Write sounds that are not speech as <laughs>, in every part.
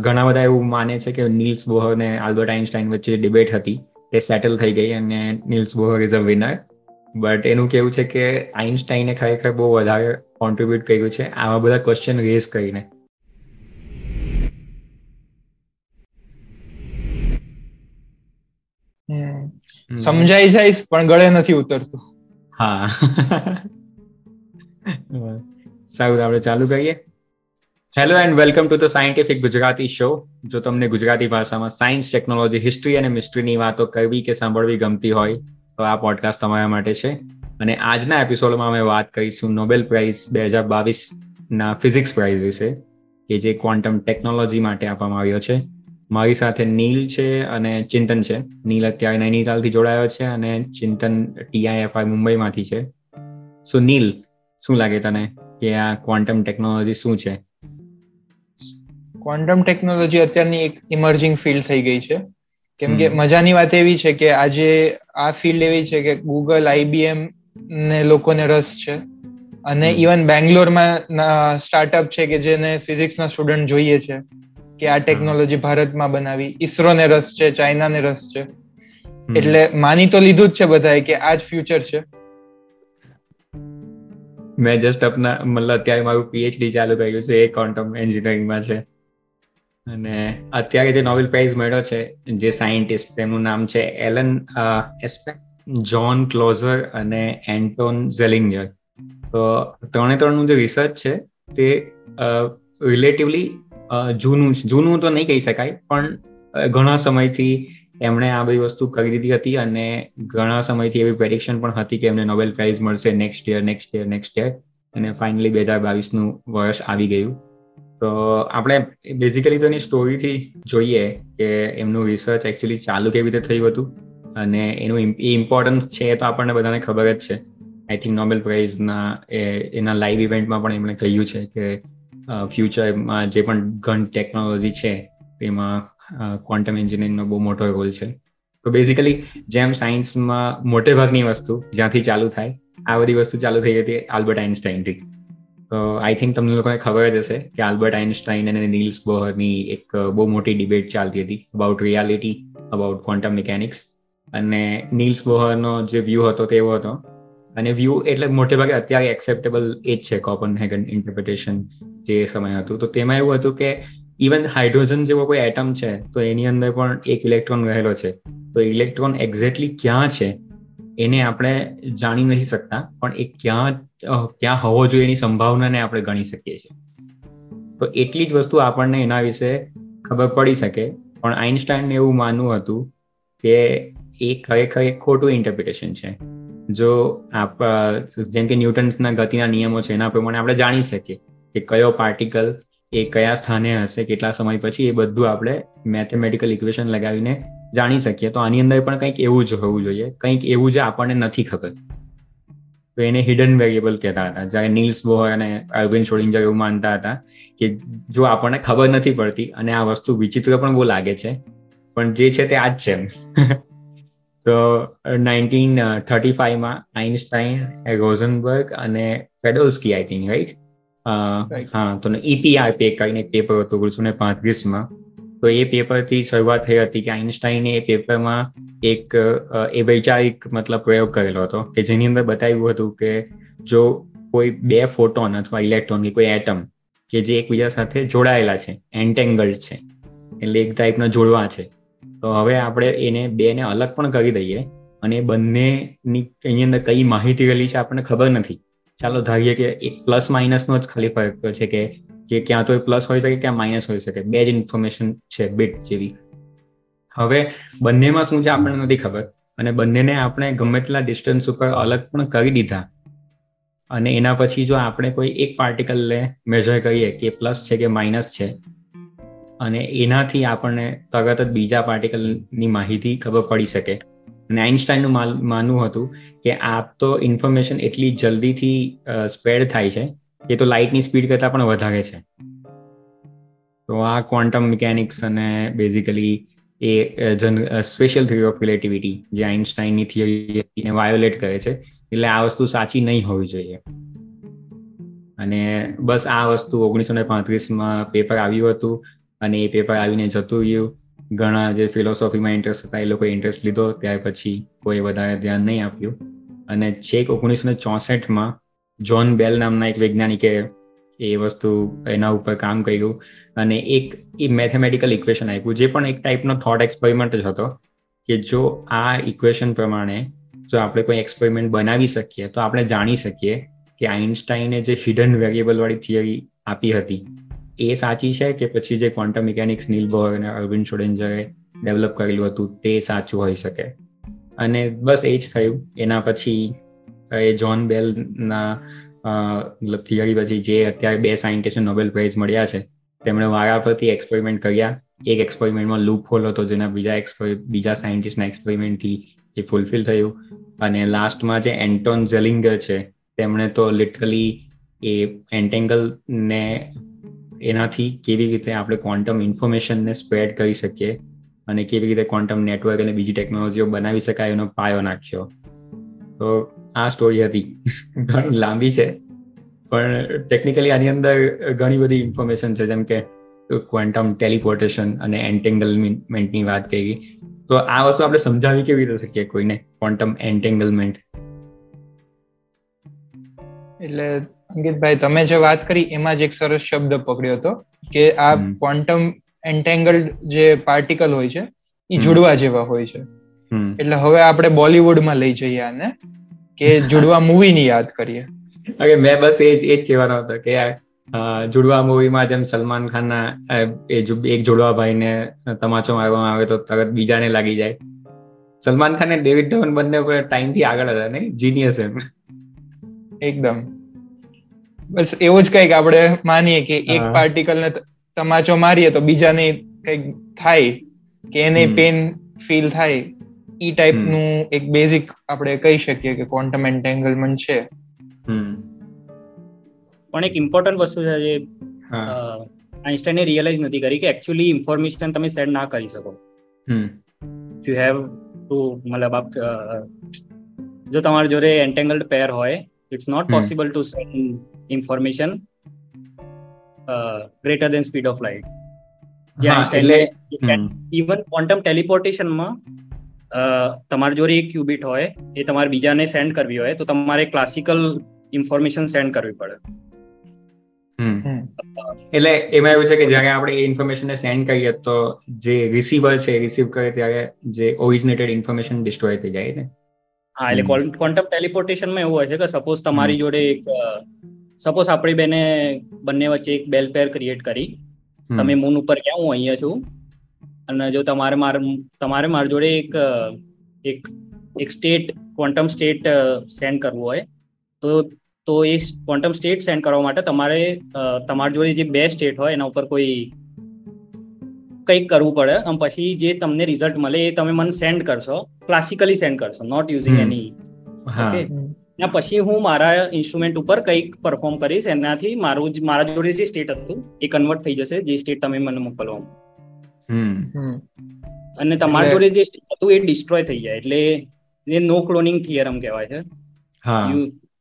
ઘણા બધા એવું માને છે કે નીલ્સ બોહર ને આલ્બર્ટ આઇન્સ્ટાઈન વચ્ચે ડિબેટ હતી. એ સેટલ થઈ ગઈ અને Niels Bohr is a winner but એનું કેવું છે કે આઇન્સ્ટાઈને ખરેખર બહુ વધારે કોન્ટ્રીબ્યુટ કર્યું છે આવા બધા ક્વેશ્ચન રેઝ કરીને. સમજાઈ જાય પણ ગળે નથી ઉતરતું. હા. <laughs> સારું આપણે ચાલુ કરીએ. Hello and welcome to the scientific Gujarati show જો તમને ગુજરાતી ભાષામાં સાયન્સ ટેકનોલોજી હિસ્ટ્રી અને મિસ્ટ્રીની વાતો કરવી કે સાંભળવી ગમતી હોય, તો આ પોડકાસ્ટ તમારા માટે છે. અને આજના એપિસોડમાં અમે વાત કરીશું નોબેલ પ્રાઇઝ બે હજાર બાવીસના ફિઝિક્સ પ્રાઇઝ વિશે, કે જે ક્વોન્ટમ ટેકનોલોજી માટે આપવામાં આવ્યો છે. મારી સાથે નીલ છે અને ચિંતન છે. નીલ અત્યારે નૈનીતાલથી જોડાયો છે અને ચિંતન ટીઆઈએફઆઈ મુંબઈમાંથી છે. સો નીલ, શું લાગે તને કે આ ક્વોન્ટમ ટેકનોલોજી શું છે? ક્વોન્ટમ ટેકનોલોજી અત્યારની એક ઇમર્જિંગ ફિલ્ડ થઈ ગઈ છે. કેમ કે મજાની વાત એવી છે કે આજે આ ફિલ્ડ એવી છે કે ગૂગલ આઈબીએમ ને લોકોને રસ છે. અને ઇવન બેંગ્લોરમાં સ્ટાર્ટઅપ છે કે જેને ફિઝિક્સના સ્ટુડન્ટ જોઈએ છે કે આ ટેકનોલોજી ભારતમાં બનાવી. ઈસરો ને રસ છે ચાઇનાને રસ છે. એટલે માની તો લીધું જ છે બધાએ કે આ જ ફ્યુચર છે. મેં જસ્ટ અપના મતલબ અત્યારે મારું પીએચડી ચાલુ કર્યું છે એ ક્વોન્ટમ એન્જિનિયરિંગમાં છે. અને અત્યારે જે નોબેલ પ્રાઇઝ મળ્યો છે, જે સાયન્ટિસ્ટ તેમનું નામ છે એલન એસ્પેક્ટ જોન ક્લોઝર અને એન્ટોન ઝેલિંગર. તો ત્રણે ત્રણનું જે રિસર્ચ છે, તે રિલેટિવલી જૂનું જૂનું તો નહીં કહી શકાય, પણ ઘણા સમયથી એમણે આ બધી વસ્તુ કરી દીધી હતી અને ઘણા સમયથી એવી પ્રેડિક્શન પણ હતી કે એમને નોબેલ પ્રાઇઝ મળશે next year next year next year અને ફાઇનલી બે હજાર બાવીસનું વર્ષ આવી ગયું. તો આપણે બેઝિકલી તો એની સ્ટોરીથી જોઈએ કે એમનું રિસર્ચ એકચ્યુઅલી ચાલુ કેવી રીતે થયું હતું અને એનું ઇમ્પોર્ટન્સ છે તો આપણને બધાને ખબર જ છે. આઈ થિંક નોબેલ પ્રાઇઝના એના લાઈવ ઇવેન્ટમાં પણ એમણે કહ્યું છે કે ફ્યુચરમાં જે પણ ઘન ટેકનોલોજી છે એમાં ક્વોન્ટમ એન્જિનિયરિંગનો બહુ મોટો રોલ છે. તો બેઝિકલી જેમ સાયન્સમાં મોટે ભાગની વસ્તુ જ્યાંથી ચાલુ થાય, આ બધી વસ્તુ ચાલુ થઈ હતી આલ્બર્ટ આઇન્સ્ટાઈનથી આઈ થિંક તમને લોકોને ખબર જ હશે કે આલ્બર્ટ આઇન્સ્ટાઈન અને નીલ્સ બોહરની એક બહુ મોટી ડિબેટ ચાલતી હતી about reality about quantum mechanics અને નીલ્સ બોહરનો જે વ્યૂ હતો તેવો હતો. અને વ્યૂ એટલે મોટે ભાગે અત્યારે એક્સેપ્ટેબલ એ જ છે કોપન હેગન ઇન્ટરપ્રિટેશન જે સમય હતું. તો તેમાં એવું હતું કે ઇવન હાઇડ્રોજન જેવો કોઈ એટમ છે, તો એની અંદર પણ એક ઇલેક્ટ્રોન રહેલો છે. તો ઇલેક્ટ્રોન એક્ઝેક્ટલી ક્યાં છે? એને આપણે જાણી નથી શકતા, પણ એ ક્યાં ક્યાં હોવો જોઈએ એની સંભાવનાને આપણે ગણી શકીએ છીએ. તો એટલી જ વસ્તુ આપણને એના વિશે ખબર પડી શકે, પણ આઇન્સ્ટાઈનને એવું માનવું હતું કે એ ખરેખર એક ખોટું ઇન્ટરપ્રિટેશન છે. જો આપ જેમ કે ન્યૂટન્સના ગતિના નિયમો છે, એના પ્રમાણે આપણે જાણી શકીએ કે કયો પાર્ટિકલ એ કયા સ્થાને હશે, કેટલા સમય પછી એ બધું આપણે મેથેમેટિકલ ઇક્વેશન લગાવીને જાણી શકીએ તો આની અંદર પણ કંઈક એવું જ હોવું જોઈએ. કંઈક એવું જે આપણને નથી ખબર. તો એને હિડન વેરિયેબલ કહેતા હતા. જ્યારે નીલ્સ બોહર અને અરવિંદ છોડિંજર એવું માનતા હતા કે જો આપણને ખબર નથી પડતી અને આ વસ્તુ વિચિત્ર પણ બહુ લાગે છે પણ જે છે તે આ જ છે <laughs> તો નાઇન્ટીન થર્ટી ફાઈવમાં આઇન્સ્ટાઈન રોઝનબર્ગ અને ફેડોલ્સકી આઈ થિંક રાઈટ? હા તો ઈપીઆર પે કરીને પેપર હતું ઓગણીસો ને પાંત્રીસમાં. તો એ પેપરથી શરૂઆત થઈ હતી કે આઇન્સ્ટાઈને એ પેપરમાં એક એ વૈચારિક મતલબ પ્રયોગ કરેલો હતો કે જેની અંદર બતાવ્યું હતું કે જો કોઈ બે ફોટોન અથવા ઇલેક્ટ્રોન કે કોઈ એટમ કે જે એકબીજા સાથે જોડાયેલા છે એન્ટેંગલ્ડ છે, એટલે એક ટાઈપના જોડવા છે, તો હવે આપણે એને બેને અલગ પણ કરી દઈએ અને બંનેની એની અંદર કઈ માહિતી રહેલી છે આપણને ખબર નથી. ચાલો ધારીએ કે એક પ્લસ માઇનસનો જ ખાલી ફરક છે કે કે ક્યાં તો પ્લસ હોઈ શકે, ક્યાં માઇનસ હોઈ શકે. બે જ ઇન્ફોર્મેશન છે બીટ જેવી. હવે બંનેમાં શું છે આપણને નથી ખબર. અને બંનેને આપણે ગમે તેટલા ડિસ્ટન્સ ઉપર અલગ પણ કરી દીધા. અને એના પછી જો આપણે કોઈ એક પાર્ટિકલને મેજર કરીએ કે પ્લસ છે કે માઇનસ છે, અને એનાથી આપણને તરત જ બીજા પાર્ટિકલની માહિતી ખબર પડી શકે. અને આઇન્સ્ટાઈનનું માનવું હતું કે આ તો ઇન્ફોર્મેશન એટલી જલ્દીથી સ્પ્રેડ થાય છે કે તો લાઇટની સ્પીડ કરતાં પણ વધારે છે. તો આ ક્વોન્ટમ મિકેનિક્સ અને બેઝિકલી એ જન સ્પેશિયલ થિયરી ઓફ રિલેટિવિટી જે આઇન્સ્ટાઈનની થિયરીને વાયોલેટ કરે છે. એટલે આ વસ્તુ સાચી નહીં હોવી જોઈએ. અને બસ આ વસ્તુ ઓગણીસો ને પાંત્રીસમાં પેપર આવ્યું હતું અને એ પેપર આવીને જતું રહ્યું. ઘણા જે ફિલોસોફીમાં ઇન્ટરેસ્ટ હતા એ લોકો ઇન્ટરેસ્ટ લીધો. ત્યાર પછી કોઈ વધારે ધ્યાન નહીં આપ્યું. અને છેક ઓગણીસો ને ચોસઠમાં જોન બેલ નામના એક વૈજ્ઞાનિકે એ વસ્તુ એના ઉપર કામ કર્યું અને એક એ મેથેમેટિકલ ઇક્વેશન આપ્યું, જે પણ એક ટાઈપનો થોટ એક્સપેરિમેન્ટ જ હતો કે જો આ ઇક્વેશન પ્રમાણે જો આપણે કોઈ એક્સપેરિમેન્ટ બનાવી શકીએ, તો આપણે જાણી શકીએ કે આઇન્સ્ટાઈને જે હિડન વેરિયેબલ થિયરી આપી હતી, એ સાચી છે કે પછી જે ક્વોન્ટમ મિકેનિક્સ નીલ બોહર અને અરવિંદ શોડેન્જરે ડેવલપ કરેલું હતું, તે સાચું હોઈ શકે? અને બસ એ જ થયું. એના પછી એ જોન બેલના મતલબ થિયરી પછી જે અત્યારે બે સાયન્ટિસ્ટ નોબેલ પ્રાઇઝ મળ્યા છે, તેમણે વારાફરતી એક્સપેરિમેન્ટ કર્યા. એક એક્સપેરિમેન્ટમાં લૂપ હોલ હતો, જેના બીજા બીજા સાયન્ટિસ્ટના એક્સપેરિમેન્ટથી એ ફૂલફિલ થયું. અને લાસ્ટમાં જે એન્ટોન ઝેલિંગર છે, તેમણે તો લિટરલી એ એન્ટેંગલ ને એનાથી કેવી રીતે આપણે ક્વોન્ટમ ઇન્ફોર્મેશનને સ્પ્રેડ કરી શકીએ અને કેવી રીતે ક્વોન્ટમ નેટવર્ક અને બીજી ટેકનોલોજીઓ બનાવી શકાય એનો પાયો નાખ્યો. તો આ સ્ટોરી હતી. ઘણી લાંબી છે. પણ ટેકનિકલી આની અંદર ઘણી બધી ઇન્ફોર્મેશન છે. જેમ કે ક્વોન્ટમ ટેલિપોર્ટેશન અને એન્ટેંગલમેન્ટની વાત કરી તો આ વસ્તુ આપણે સમજાવી કેવી રીતે શકીએ કોઈને? ક્વોન્ટમ એન્ટેંગલમેન્ટ એટલે અંકિતભાઈ તમે જે વાત કરી એમાં જ એક સરસ શબ્દ પકડ્યો હતો કે આ ક્વોન્ટમ એન્ટેંગલ્ડ જે પાર્ટિકલ હોય છે એ જોડવા જેવા હોય છે. એટલે હવે આપણે બોલિવૂડમાં લઈ જઈએ આને. કે જુડવા મૂવી ની યાદ કરીએ. ઓકે મેં બસ એ જ એ જ કહેવાનો હતો કે જુડવા મૂવીમાં જેમ સલમાન ખાનના એ એક જોડવા ભાઈને તમાચો મારવામાં આવે તો તરત બીજાને લાગી જાય. સલમાન ખાન અને ડેવિડ ધવન બંને ટાઈમથી આગળ હતા ને જીનિયસ એમ. એકદમ. બસ એવું જ કંઈક આપણે માનીએ કે એક પાર્ટિકલ ને તમાચો મારીએ તો બીજાને કંઈક થાય કે એને પેન ફીલ થાય. ઈ ટાઈપનું એક બેઝિક આપણે કહી શકીએ કે ક્વોન્ટમ એન્ટેંગલમેન્ટ છે. પણ એક ઇમ્પોર્ટન્ટ વસ્તુ છે જે આઈન્સ્ટાઈને રિયલાઇઝ નથી કરી કે એકચ્યુઅલી ઇન્ફોર્મેશન તમે સેન્ડ ના કરી શકો. યુ હેવ ટુ મતલબ આપ જો તમારી જોડે એન્ટેંગલ્ડ પેર હોય it's not possible to send information greater than speed of light જે આઈન્સ્ટાઈને ઇવન ક્વોન્ટમ ટેલિપોર્ટેશનમાં તમારી જોડે એક ક્યુબિટ હોય એ તમારે બીજાને સેન્ડ કરવી હોય તો તમારે ક્લાસિકલ ઇન્ફોર્મેશન સેન્ડ કરવી પડે. એટલે એમાં એવું છે કે જ્યારે આપણે એ ઇન્ફોર્મેશન સેન્ડ કરીએ તો જે રિસીવર છે રિસીવ કરે ત્યારે જે ઓરિજિનેટેડ ઇન્ફોર્મેશન ડિસ્ટ્રોય થઈ જાય ને હા એટલે ક્વોન્ટમ ટેલિપોર્ટેશનમાં એવું હોય છે કે સપોઝ તમારી જોડે એક સપોઝ આપણી બેને બંને વચ્ચે એક બેલ પેર ક્રિએટ કરી. તમે મૂન ઉપર ક્યાં હું અહીંયા છું? અને જો તમારે માર તમારે મારી જોડે એક એક એક સ્ટેટ ક્વોન્ટમ સ્ટેટ સેન્ડ કરવું હોય તો તો એ ક્વોન્ટમ સ્ટેટ સેન્ડ કરવા માટે તમારે તમારી જોડે જે બે સ્ટેટ હોય એના ઉપર કોઈ કંઈક કરવું પડે. અને પછી જે તમને રિઝલ્ટ મળે એ તમે મને સેન્ડ કરશો. ક્લાસિકલી સેન્ડ કરશો નોટ યુઝિંગ એની ઓકે ના પછી હું મારા ઇન્સ્ટ્રુમેન્ટ ઉપર કંઈક પરફોર્મ કરીશ. એનાથી મારું મારા જોડે જે સ્ટેટ હતું એ કન્વર્ટ થઈ જશે જે સ્ટેટ તમે મને મોકલવા અને તમારે જોડે જે હતું એ ડિસ્ટ્રોય થઈ જાય. એટલે એ નો ક્લોનિંગ થિયરમ કહેવાય છે.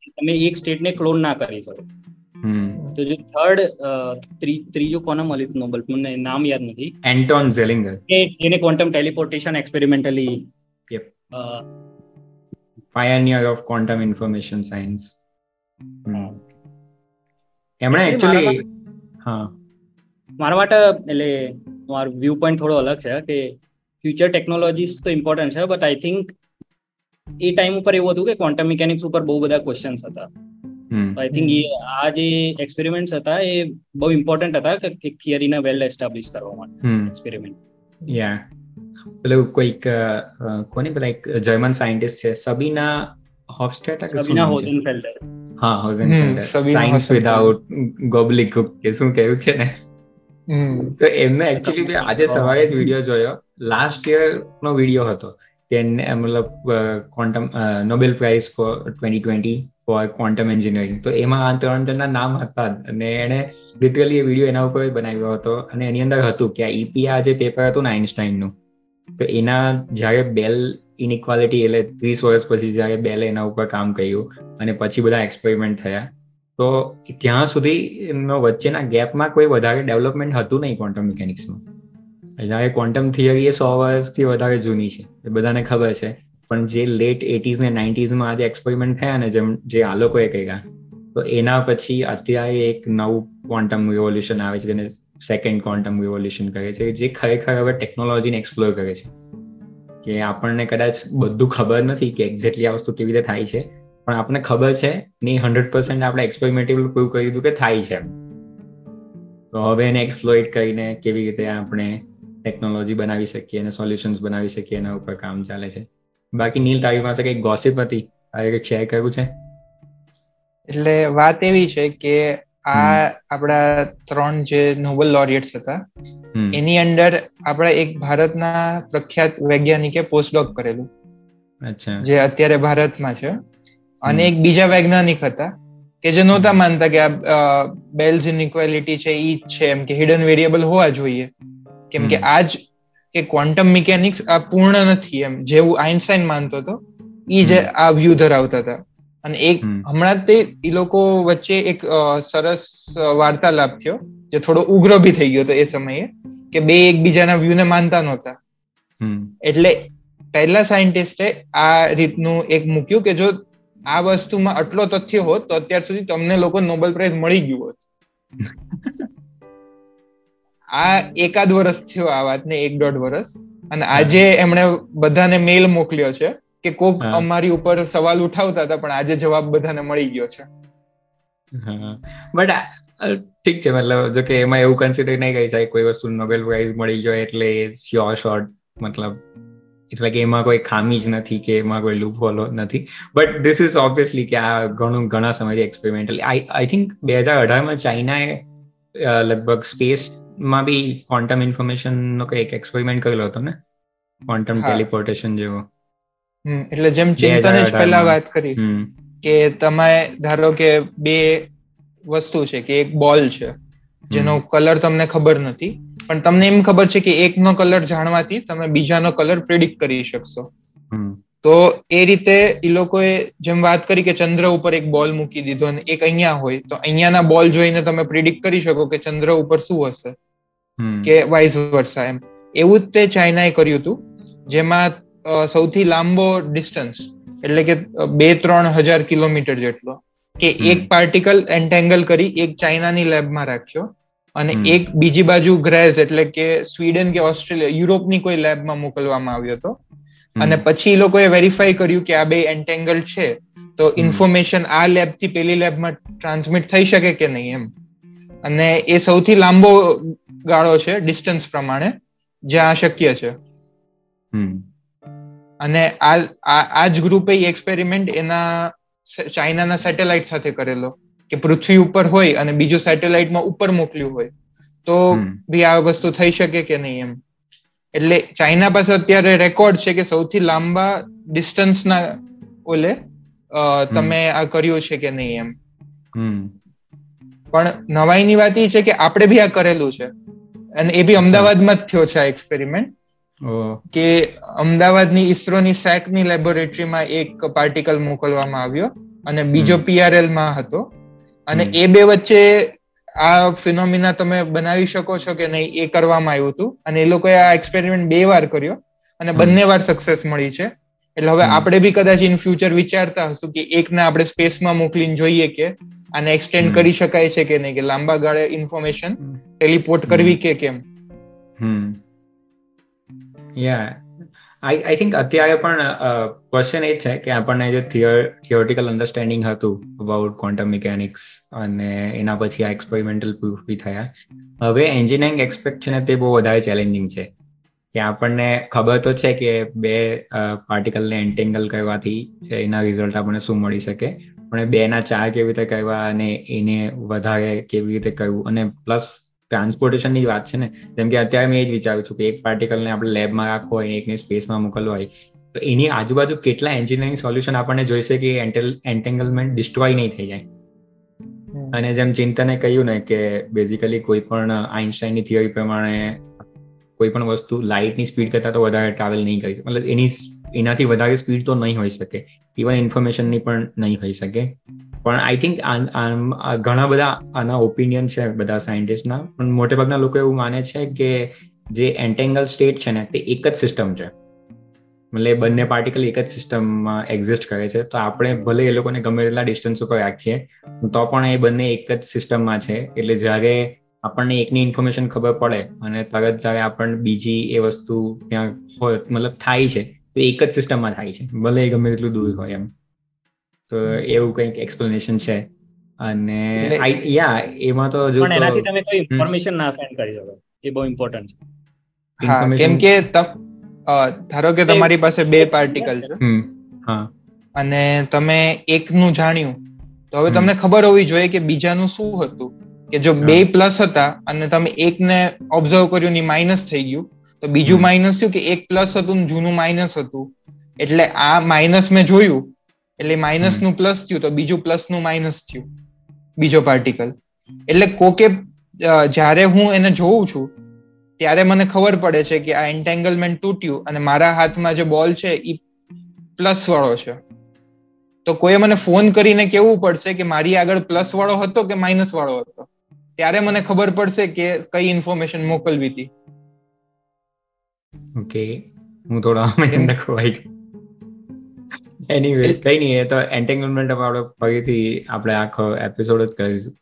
તમે એક સ્ટેટને ક્લોન ના કરી શકો. તો જે થર્ડ ત્રીજો કોને મળ્યું નોબલ મને નામ યાદ નથી. એન્ટોન ઝેલિંગર એને quantum teleportation experimentally pioneer of quantum information science એમણે એક્ચ્યુઅલી હા. મારા માટે એટલે મારો વ્યૂ પોઈન્ટ થોડો અલગ છે કે ફ્યુચર ટેકનોલોજીસ તો ઇમ્પોર્ટન્ટ છે બટ આઈ થિંક એ ટાઈમ ઉપર એવું હતું કે ક્વોન્ટમ મિકેનિક્સ ઉપર બહુ બધા ક્વેશ્ચન્સ હતા. આઈ થિંક આ જે એક્સપેરિમેન્ટ્સ હતા એ બહુ ઇમ્પોર્ટન્ટ હતા કે એક થિયરીને વેલ એસ્ટાબ્લિશ કરવા માટે. એક્સપેરિમેન્ટ યા પેલું કોઈક કોની પેલા એક જર્મન સાયન્ટિસ્ટ છે સબીના હોફસ્ટેટ સબીના હોઝનફેલ્ડર હા હોઝનફેલ્ડર સાયન્સ વિધાઉટ ગોબલિક કે શું કહ્યું છે? ને તો એમને એકચ્યુઅલી આજે સવારે જ વીડિયો જોયો. લાસ્ટ યર નો વીડિયો હતો. તેને મતલબ quantum Nobel prize for twenty twenty four quantum engineering તો એમાં આ ત્રણ જણના નામ હતા. અને એણે લિટરલી એ વીડિયો એના ઉપર બનાવ્યો હતો. અને એની અંદર હતું કે આ ઈપી જે પેપર હતું ને આઇન્સ્ટાઈનનું તો એના જ્યારે બેલ ઇનઇક્વાલિટી એટલે ત્રીસ વર્ષ પછી જ્યારે બેલે એના ઉપર કામ કર્યું અને પછી બધા એક્સપેરિમેન્ટ થયા. તો ત્યાં સુધી એમનો વચ્ચેના ગેપમાં કોઈ વધારે ડેવલપમેન્ટ હતું નહીં ક્વોન્ટમ મિકેનિક્સમાં જ્યારે ક્વોન્ટમ થિયરી એ સો વર્ષથી વધારે જૂની છે, એ બધાને ખબર છે. પણ જે લેટ એટીઝ ને નાઇન્ટીઝમાં આજે એક્સપેરિમેન્ટ થયા ને જેમ, જે આ લોકોએ કર્યા, તો એના પછી અત્યારે એક નવું ક્વોન્ટમ રિવોલ્યુશન આવે છે, જેને સેકન્ડ ક્વોન્ટમ રિવોલ્યુશન કરે છે, જે ખરેખર હવે ટેકનોલોજીને એક્સપ્લોર કરે છે. કે આપણને કદાચ બધું ખબર નથી કે એક્ઝેક્ટલી આ વસ્તુ કેવી રીતે થાય છે પણ આપણને ખબર છે ને હંડ્રેડ પર્સન્ટ આપણે એક્સપેરિમેન્ટેબલ પ્રૂવ કરી દીધું કે થાય છે તો હવે એને એક્સપ્લોઇટ કરીને કેવી રીતે આપણે ટેકનોલોજી બનાવી શકીએ અને સોલ્યુશન્સ બનાવી શકીએ એના ઉપર કામ ચાલે છે. બાકી નીલ તારી પાસે કઈ ગોસિપ હતી? તારે કંઈક શેર કર્યું છે? એટલે વાત એવી છે કે આ આપણા ત્રણ જે નોબલ લોરિયટ્સ હતા એની અંડર આપણા એક ભારતના પ્રખ્યાત વૈજ્ઞાનિકે પોસ્ટડોક કરેલું. જે અત્યારે ભારતમાં છે. અને એક બીજા વૈજ્ઞાનિક હતા કે જે નહોતા માનતા કે આ બેલ્સ ઇનઇક્વાલિટી છે ઈ જ છે એમ કે હિડન વેરિયેબલ હોવા જોઈએ. કેમ કે આજ કે ક્વોન્ટમ મિકેનિક્સ આ પૂર્ણ નથી એમ જેવું આઇન્સ્ટાઈન માનતો હતો ઈ જે આ વ્યૂ ધરાવતા હતા. અને એક હમણાં તે એ લોકો વચ્ચે એક સરસ વાર્તાલાપ થયો જે થોડો ઉગ્ર બી થઈ ગયો હતો એ સમયે કે બે એકબીજાના વ્યૂને માનતા નહોતા. એટલે પહેલા સાયન્ટિસ્ટે આ રીતનું એક મૂક્યું કે જો આ વસ્તુમાં આટલો તથ્ય હોત તો અત્યાર સુધી તમને લોકો નોબેલ પ્રાઇઝ મળી ગયું હોત. આ એકાદ વર્ષ થયો આ વાતને એક દોઢ વર્ષ. અને આજે એમણે બધાને મેલ મોકલ્યો છે કે કોક અમારી ઉપર સવાલ ઉઠાવતા હતા પણ આજે જવાબ બધાને મળી ગયો છે. બટ ઠીક છે મતલબ જો કે એમાં એવું કન્સિડર નહીં કરી જાય કોઈ વસ્તુ નોબેલ પ્રાઇઝ મળી ગયો એટલે શ્યોર શોર્ટ મતલબ એટલે કે એમાં કોઈ ખામી જ નથી કે એમાં કોઈ લૂપ હોલો નથી. બટ ધીસ ઇઝ ઓબ્વિયસલી કે આ ઘણું ઘણા સમયથી એક્સપેરિમેન્ટલ આઈ આઈ થિંક બે હજાર અઢારમાં ચાઇનાએ લગભગ સ્પેસમાં બી ક્વોન્ટમ ઇન્ફોર્મેશનનો કંઈક એક્સપેરિમેન્ટ કરેલો હતો ને? ક્વોન્ટમ ટેલિપોર્ટેશન જેવો. એટલે જેમ ચિંતને જ પહેલા વાત કરી કે તમે ધારો કે બે વસ્તુ છે કે એક બોલ છે જેનો કલર તમને ખબર નથી પણ તમને એમ ખબર છે કે એકનો કલર જાણવાથી તમે બીજાનો કલર પ્રિડિક્ટ કરી શકશો. તો એ રીતે એ લોકોએ જેમ વાત કરી કે ચંદ્ર ઉપર એક બોલ મૂકી દીધો અને એક અહીંયા હોય તો અહીંયાના બોલ જોઈને તમે પ્રિડિક્ટ કરી શકો કે ચંદ્ર ઉપર શું હશે કે વાઇસ વર્ષા એમ. એવું જ તે ચાઇનાએ કર્યું હતું જેમાં સૌથી લાંબો ડિસ્ટન્સ એટલે કે બે ત્રણ હજાર કિલોમીટર જેટલો કે એક પાર્ટિકલ એન્ટેંગલ કરી એક ચાઇનાની લેબમાં રાખ્યો અને એક બીજી બાજુ ગ્રેઝ એટલે કે સ્વીડન કે ઓસ્ટ્રેલિયા યુરોપની કોઈ લેબમાં મોકલવામાં આવ્યો હતો. અને પછી એ લોકોએ વેરીફાઈ કર્યું કે આ બે એન્ટેંગલ છે. તો ઇન્ફોર્મેશન આ લેબથી પેલી લેબમાં ટ્રાન્સમિટ થઈ શકે કે નહીં એમ. અને એ સૌથી લાંબો ગાળો છે ડિસ્ટન્સ પ્રમાણે જ્યાં શક્ય છે. અને આ આ જ ગ્રુપે એક્સપેરિમેન્ટ એના ચાઇનાના સેટેલાઇટ સાથે કરેલો. કે પૃથ્વી ઉપર હોય અને બીજું સેટેલાઇટમાં ઉપર મોકલ્યું હોય તો બી આ વસ્તુ થઈ શકે કે નહીં એમ? એટલે ચાઇના પાસે અત્યારે રેકોર્ડ છે કે સૌથી લાંબા ડિસ્ટન્સના ઓલે તમે આ કર્યું છે કે નહીં એમ? પણ નવાઈની વાત એ છે કે આપણે બી આ કરેલું છે. અને એ બી અમદાવાદમાં જ થયો છે આ એક્સપેરિમેન્ટ કે અમદાવાદની ઈસરોની સેકની લેબોરેટરીમાં એક પાર્ટિકલ મોકલવામાં આવ્યો અને બીજો પીઆરએલમાં હતો. અને એ બે વચ્ચે આ ફિનોમિના તમે બનાવી શકો છો કે નહીં એ કરવામાં આવ્યું હતું. અને એ લોકોએ આ એક્સપેરિમેન્ટ બે વાર કર્યો અને બંને વાર સક્સેસ મળી છે. એટલે હવે આપણે બી કદાચ ઇન ફ્યુચર વિચારતા હશું કે એકને આપણે સ્પેસમાં મોકલીને જોઈએ કે આને એક્સટેન્ડ કરી શકાય છે કે નહીં કે લાંબા ગાળે ઇન્ફોર્મેશન ટેલિપોર્ટ કરવી કે કેમ? યા આઈ આઈ થિંક અત્યારે પણ ક્વેશ્ચન એ છે કે આપણને જે થિયોરિટિકલ અન્ડરસ્ટેન્ડિંગ હતું અબાઉટ ક્વોન્ટમ મિકેનિક્સ અને એના પછી આ એક્સપેરિમેન્ટલ પ્રૂફ બી થયા. હવે એન્જિનિયરિંગ એક્સપેક્ટ છે ને તે બહુ વધારે ચેલેન્જિંગ છે. કે આપણને ખબર તો છે કે બે પાર્ટિકલને એન્ટેંગલ કરવાથી એના રિઝલ્ટ આપણને શું મળી શકે. પણ બે ના ચાર કેવી રીતે કરવા અને એને વધારે કેવી રીતે કરવું અને પ્લસ ટ્રાન્સપોર્ટેશનની વાત છે ને જેમ કે અત્યારે મેં એ જ વિચારું છું કે એક પાર્ટિકલને આપણે લેબમાં રાખવો હોય એકને સ્પેસમાં મોકલવો હોય તો એની આજુબાજુ કેટલા એન્જિનિયરિંગ સોલ્યુશન આપણને જોઈશે કે એન્ટેંગલમેન્ટ ડિસ્ટ્રોય નહીં થઈ જાય. અને જેમ ચિંતને કહ્યું ને કે બેઝિકલી કોઈ પણ આઇન્સ્ટાઈનની થિયરી પ્રમાણે કોઈ પણ વસ્તુ લાઇટની સ્પીડ કરતા તો વધારે ટ્રાવેલ નહીં કરી મતલબ એની એનાથી વધારે સ્પીડ તો નહીં હોઈ શકે. ઇવન ઇન્ફોર્મેશનની પણ નહીં હોઈ શકે. પણ આઈ થિંક ઘણા બધા આના ઓપિનિયન છે બધા સાયન્ટિસ્ટના પણ મોટે ભાગના લોકો એવું માને છે કે જે એન્ટેંગલ સ્ટેટ છે ને, તે એક જ સિસ્ટમ છે. મતલબ બંને પાર્ટિકલ એક જ સિસ્ટમમાં એક્ઝિસ્ટ કરે છે. તો આપણે ભલે એ લોકોને ગમે તેટલા ડિસ્ટન્સ ઉપર રાખીએ, તો પણ એ બંને એક જ સિસ્ટમમાં છે. એટલે જ્યારે આપણને એકની ઇન્ફોર્મેશન ખબર પડે અને તરત જ્યારે આપણને બીજી એ વસ્તુ ત્યાં હોય, મતલબ થાય છે, તો એક જ સિસ્ટમમાં થાય છે. ભલે એ ગમે તેટલું દૂર હોય એમ. તો એવું કંઈક એક્સપ્લેનેશન છે. અને યા એમાં તો જો એનાથી તમે કોઈ ઇન્ફોર્મેશન ના સેન્ડ કરી શકો એ બહુ ઇમ્પોર્ટન્ટ છે. કેમ કે ધારો કે તમારી પાસે બે પાર્ટિકલ છે. અને તમે એકનું જાણ્યું તો હવે તમને ખબર હોવી જોઈએ કે બીજાનું શું હતું. કે જો બે પ્લસ હતા અને તમે એકને ઓબ્ઝર્વ કર્યું ની માઇનસ થઈ ગયું તો બીજું માઇનસ થયું કે એક પ્લસ હતું જૂનું માઇનસ હતું. એટલે આ માઇનસ મેં જોયું એટલે માઇનસનું પ્લસ થયું તો બીજું પ્લસનું માઇનસ થયું બીજો પાર્ટિકલ એટલે કોકે જ્યારે હું એને જોઉં છું ત્યારે મને ખબર પડે છે કે આ એન્ટેંગલમેન્ટ તૂટ્યું અને મારા હાથમાં જે બોલ છે એ પ્લસ વાળો છે. તો કોઈ મને ફોન કરીને કેવું પડશે કે મારી આગળ પ્લસ વાળો હતો કે માઇનસ વાળો હતો? ત્યારે મને ખબર પડશે કે કઈ ઇન્ફોર્મેશન મોકલવી હતી. ઓકે હું થોડા ખોવાઈ ખવાઈ એનીવે કઈ નહીં એ તો એન્ટેંગલમેન્ટ આપણે ફરીથી આપણે આખો એપિસોડ જ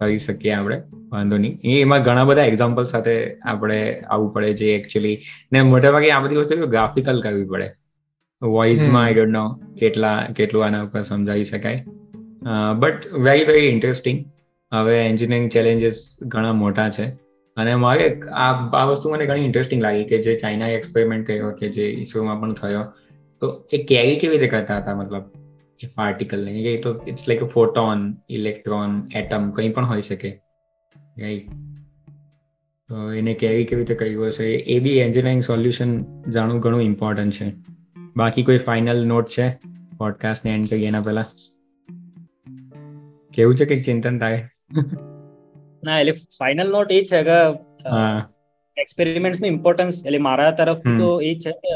કરી શકીએ આપણે વાંધો નહીં એમાં ઘણા બધા એક્ઝામ્પલ સાથે આપણે આવવું પડે જે એકચ્યુઅલી ને મોટા ભાગે આ બધી વસ્તુ ગ્રાફિકલ કરવી પડે. વોઇસમાં આઈ ડોન્ટ નો કેટલા કેટલું આના ઉપર સમજાવી શકાય. બટ વેરી વેરી ઇન્ટરેસ્ટિંગ હવે એન્જિનિયરિંગ ચેલેન્જીસ ઘણા મોટા છે. અને મારે આ આ વસ્તુ મને ઘણી ઇન્ટરેસ્ટિંગ લાગી કે જે ચાઇના એક્સપેરિમેન્ટ થયો કે જે ઈસરોમાં પણ થયો. તો એ કેરી કેવી રીતે કરતા હતા મતલબ એ પાર્ટિકલ ને એ તો it's like a photon electron atom કંઈ પણ હોઈ શકે રાઈટ તો એને કેરી કેવી રીતે કર્યું હશે એ બી એન્જિનિયરિંગ સોલ્યુશન જાણવું ઘણું ઇમ્પોર્ટન્ટ છે બાકી કોઈ ફાઇનલ નોટ છે પોડકાસ્ટ ને એન્ડ કરીએ એના પહેલા કેવું છે કંઈક ચિંતન થાય ના એટલે ફાઇનલ નોટ એ છે કે એક્સપેરિમેન્ટ્સની ઇમ્પોર્ટન્સ એટલે મારા તરફથી તો એ છે કે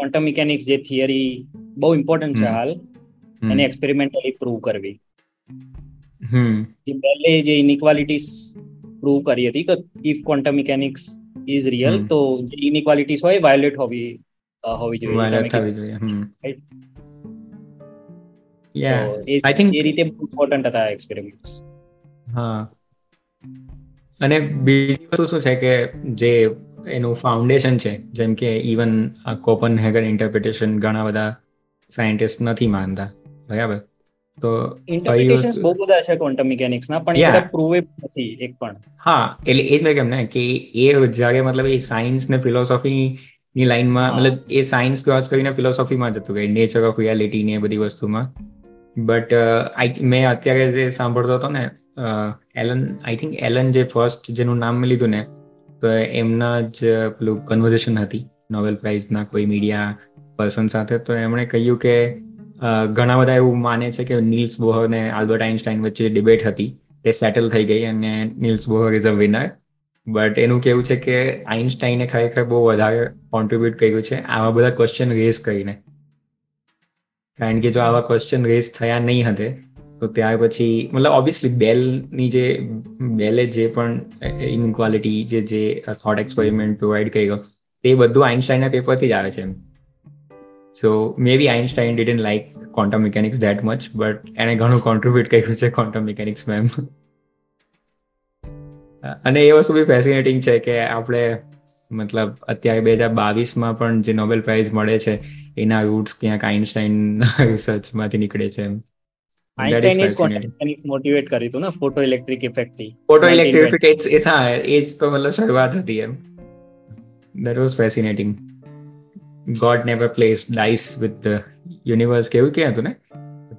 ક્વોન્ટમ મિકેનિક્સ જે થિયરી બહુ ઇમ્પોર્ટન્ટ છે હાલ એને એક્સપેરિમેન્ટલી પ્રૂવ કરવી. જે પહેલે જે ઇનઇક્વાલિટીઝ પ્રૂવ કરી હતી કે if quantum mechanics is real તો જે ઇનઇક્વાલિટીઝ હોય વાયોલેટ હોવી હોવી જોઈએ. વાયોલેટ હોવી જોઈએ યા આઈ થિંક એ રીતે ઇમ્પોર્ટન્ટ હતા એક્સપેરિમેન્ટ્સ હા. અને બીજી વસ્તુ શું છે કે જે એનું ફાઉન્ડેશન છે. જેમ કે ઇવન કોપન હેગર ઇન્ટરપ્રિટેશન ઘણા બધા સાયન્ટિસ્ટ નથી માનતા. બરાબર? તો ઇન્ટરપ્રિટેશન્સ બહુ બધા છે ક્વોન્ટમ મિકેનિક્સ ના પણ એ પ્રૂવ નથી એક પણ. હા એટલે એ જ મેં કેમ ને કે એ જ્યારે મતલબ એ સાયન્સ ને ફિલોસોફી ની લાઈનમાં મતલબ એ સાયન્સ ક્રોસ કરીને ફિલોસોફીમાં જતું ગઈ નેચર ઓફ રિયાલિટી ને એ બધી વસ્તુમાં. બટ આઈ મેં અત્યારે જે સાંભળતો હતો ને એલન આઈ થિંક એલન જે ફર્સ્ટ જેનું નામ મેં લીધું ને એમના જ પેલું કન્વર્ઝેશન હતી નોવેલ પ્રાઇઝના કોઈ મીડિયા પર્સન સાથે. તો એમણે કહ્યું કે ઘણા બધા એવું માને છે કે નીલ્સ બોહર અને આલ્બર્ટ આઇન્સ્ટાઈન વચ્ચે ડિબેટ હતી. તે સેટલ થઈ ગઈ અને Niels Bohr is a winner but એનું કેવું છે કે આઇન્સ્ટાઈને ખરેખર બહુ વધારે કોન્ટ્રીબ્યુટ કર્યું છે આવા બધા ક્વેશ્ચન રેઝ કરીને. કારણ કે જો આવા ક્વેશ્ચન રેઝ થયા નહીં હતે તો ત્યાર પછી, મતલબ ઓબ્વિયસલી બેલની જે બેલે જે પણ ઇનક્વાલિટી જે જે થોટ એક્સપેરિમેન્ટ પ્રોવાઈડ કર્યો, તે બધું આઇન્સ્ટાઈનના પેપરથી જ આવે છે so maybe Einstein didn't like quantum mechanics that much but એણે ઘણું કોન્ટ્રીબ્યુટ કર્યું છે ક્વોન્ટમ મિકેનિક્સમાં એમ. અને એ વસ્તુ બી ફેસિનેટિંગ છે કે આપણે, મતલબ અત્યારે બે હજાર બાવીસમાં પણ જે નોબેલ પ્રાઇઝ મળે છે, એના રૂટ્સ ક્યાંક આઇન્સ્ટાઈન રિસર્ચમાંથી નીકળે છે એમ. આઇન્સ્ટાઈને જ ક્વોન્ટમ મોટિવેટ કર્યું હતું ને ફોટો ઇલેક્ટ્રિક ઇફેક્ટથી ફોટો ઇલેક્ટ્રિક ઇફેક્ટ એ હા એ જ તો મતલબ શરૂઆત હતી એમ. That was fascinating God never plays dice with universe કેવું કે હતું ને?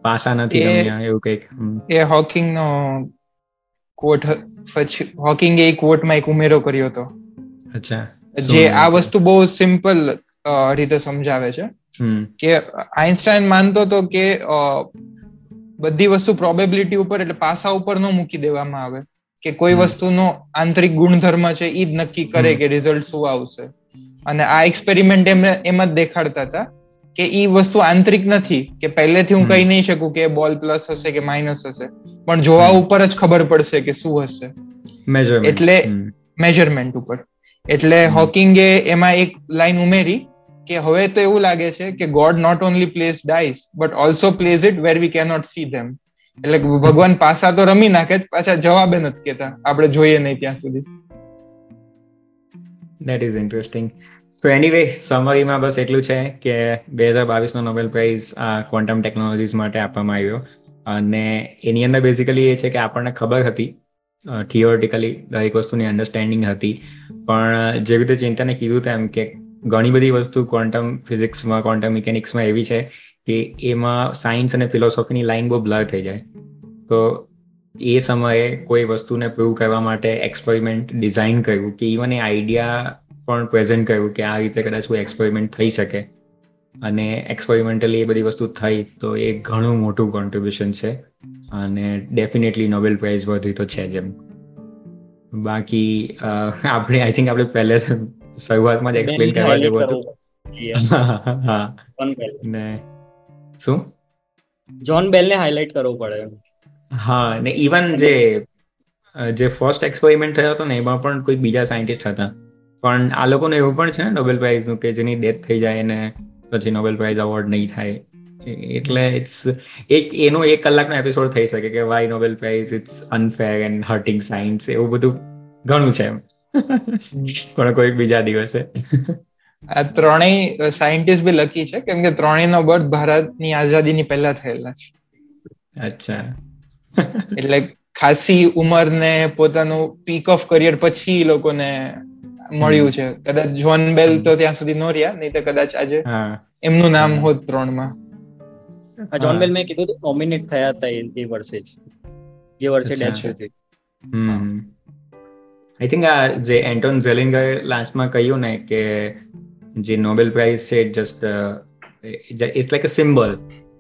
પાસા નથી રમ્યા એવું કંઈક એ હોકિંગ નો કોટ પછી હોકિંગ એ કોટમાં એક ઉમેરો કર્યો હતો. અચ્છા. જે આ વસ્તુ બહુ સિમ્પલ રીતે સમજાવે છે. કે આઈન્સ્ટાઈન માનતો હતો કે બધી વસ્તુ પ્રોબેબિલિટી ઉપર એટલે પાસા ઉપર ન મૂકી દેવામાં આવે કે કોઈ વસ્તુનો આંતરિક ગુણધર્મ છે એ જ નક્કી કરે કે રિઝલ્ટ શું આવશે. અને આ એક્સપેરિમેન્ટ એમ એમ જ દેખાડતા હતા કે ઈ વસ્તુ આંતરિક નથી કે પહેલેથી હું કહી નહીં શકું કે બોલ પ્લસ હશે કે માઇનસ હશે પણ જોવા ઉપર જ ખબર પડશે કે શું હશે. એટલે મેજરમેન્ટ ઉપર. એટલે હોકિંગે એમાં એક લાઈન ઉમેરી કે હવે તો એવું લાગે છે કે God not only plays dice but also plays it where we cannot see them એટલે ભગવાન પાસા તો રમી નાખે જ, પાછા જવાબે નથી કેતા. આપણે જોઈએ નહીં ત્યાં સુધી. દેટ ઇઝ ઇન્ટરેસ્ટિંગ તો એનીવે સમરીમાં બસ એટલું છે કે બે હજાર બાવીસનો નોબેલ પ્રાઇઝ આ ક્વોન્ટમ ટેકનોલોજીસ માટે આપવામાં આવ્યો. અને એની અંદર બેઝિકલી એ છે કે આપણને ખબર હતી થિયોરિટિકલી દરેક વસ્તુની અન્ડરસ્ટેન્ડિંગ હતી. પણ જેવી રીતે ચિંતાને કીધું તેમ કે ઘણી બધી વસ્તુ ક્વોન્ટમ ફિઝિક્સમાં ક્વોન્ટમ મિકેનિક્સમાં એવી છે કે એમાં સાયન્સ અને ફિલોસોફીની લાઈન બહુ બ્લર થઈ જાય. તો એ સમયે કોઈ વસ્તુને પ્રૂવ કરવા માટે એક્સપેરિમેન્ટ ડિઝાઇન કર્યું કે ઇવન એ આઈડિયા પણ પ્રેઝન્ટ કર્યું કે આ રીતે કદાચ કોઈ એક્સપેરિમેન્ટ થઈ શકે. અને એક્સપેરિમેન્ટલી એ બધી વસ્તુ થઈ તો એ ઘણું મોટું કોન્ટ્રીબ્યુશન છે અને ડેફિનેટલી નોબેલ પ્રાઇઝ વધી તો છે જેમ બાકી આપણે આઈ થિંક આપણે પહેલે શરૂઆતમાં જ એક્સપ્લેન કરવા જેવું હતું ને શું? જોન બેલ ને હાઇલાઇટ કરવું પડે હા ને ઇવન જે જે ફર્સ્ટ એક્સપેરિમેન્ટ થયો હતો ને એમાં પણ કોઈ બીજા સાયન્ટિસ્ટ હતા. પણ આ લોકોને એવું પણ છે ને નોબેલ પ્રાઇઝનું કે જેની ડેથ થઈ જાય ને પછી નોબેલ પ્રાઇઝ અવોર્ડ નહીં થાય. એટલે ઇટ્સ એક એનો એક કલાકનો એપિસોડ થઈ શકે કે why Nobel prize it's unfair and hurting science એવું બધું ઘણું છે એમ. <laughs> પણ કોઈક બીજા દિવસે. આ ત્રણેય સાયન્ટિસ્ટ બી લકી છે કેમ કે ત્રણેય નો બર્થ ભારતની આઝાદીની પહેલા થયેલા છે. અચ્છા. એટલે ખાસી ઉંમર ને પોતાનું પીક ઓફ કરિયર પછી લોકોને મળ્યું છે. કદાચ જોન બેલ તો ત્યાં સુધી નો રહ્યા નહીં તો કદાચ આજે એમનું નામ હોત ત્રણમાં. જોન બેલ મેં કીધું નોમિનેટ થયા હતા એ વર્ષે જ. જે વર્ષે ડેથ થઈ હતી. આઈ થિંક આ જે એન્ટોન ઝેલિંગર લાસ્ટમાં કહ્યું ને કે જે નોબેલ પ્રાઇઝ છે just it's like a symbol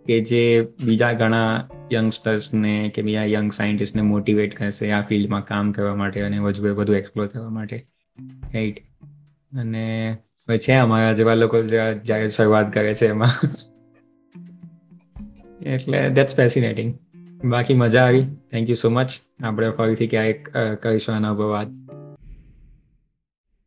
કે જે બીજા ઘણા યંગસ્ટર્સને કે બીજા યંગ સાયન્ટિસ્ટને મોટિવેટ કરશે આ ફિલ્ડમાં કામ કરવા માટે અને વધુ વધુ એક્સપ્લોર કરવા માટે. રાઈટ અને પછી અમારા જેવા લોકો જ્યારે શરૂઆત કરે છે એમાં. એટલે દેટ્સ ફેસિનેટિંગ બાકી મજા આવી. થેન્ક યુ સો મચ આપણે ફરીથી ક્યારેક કરીશું આના ઉપર વાત.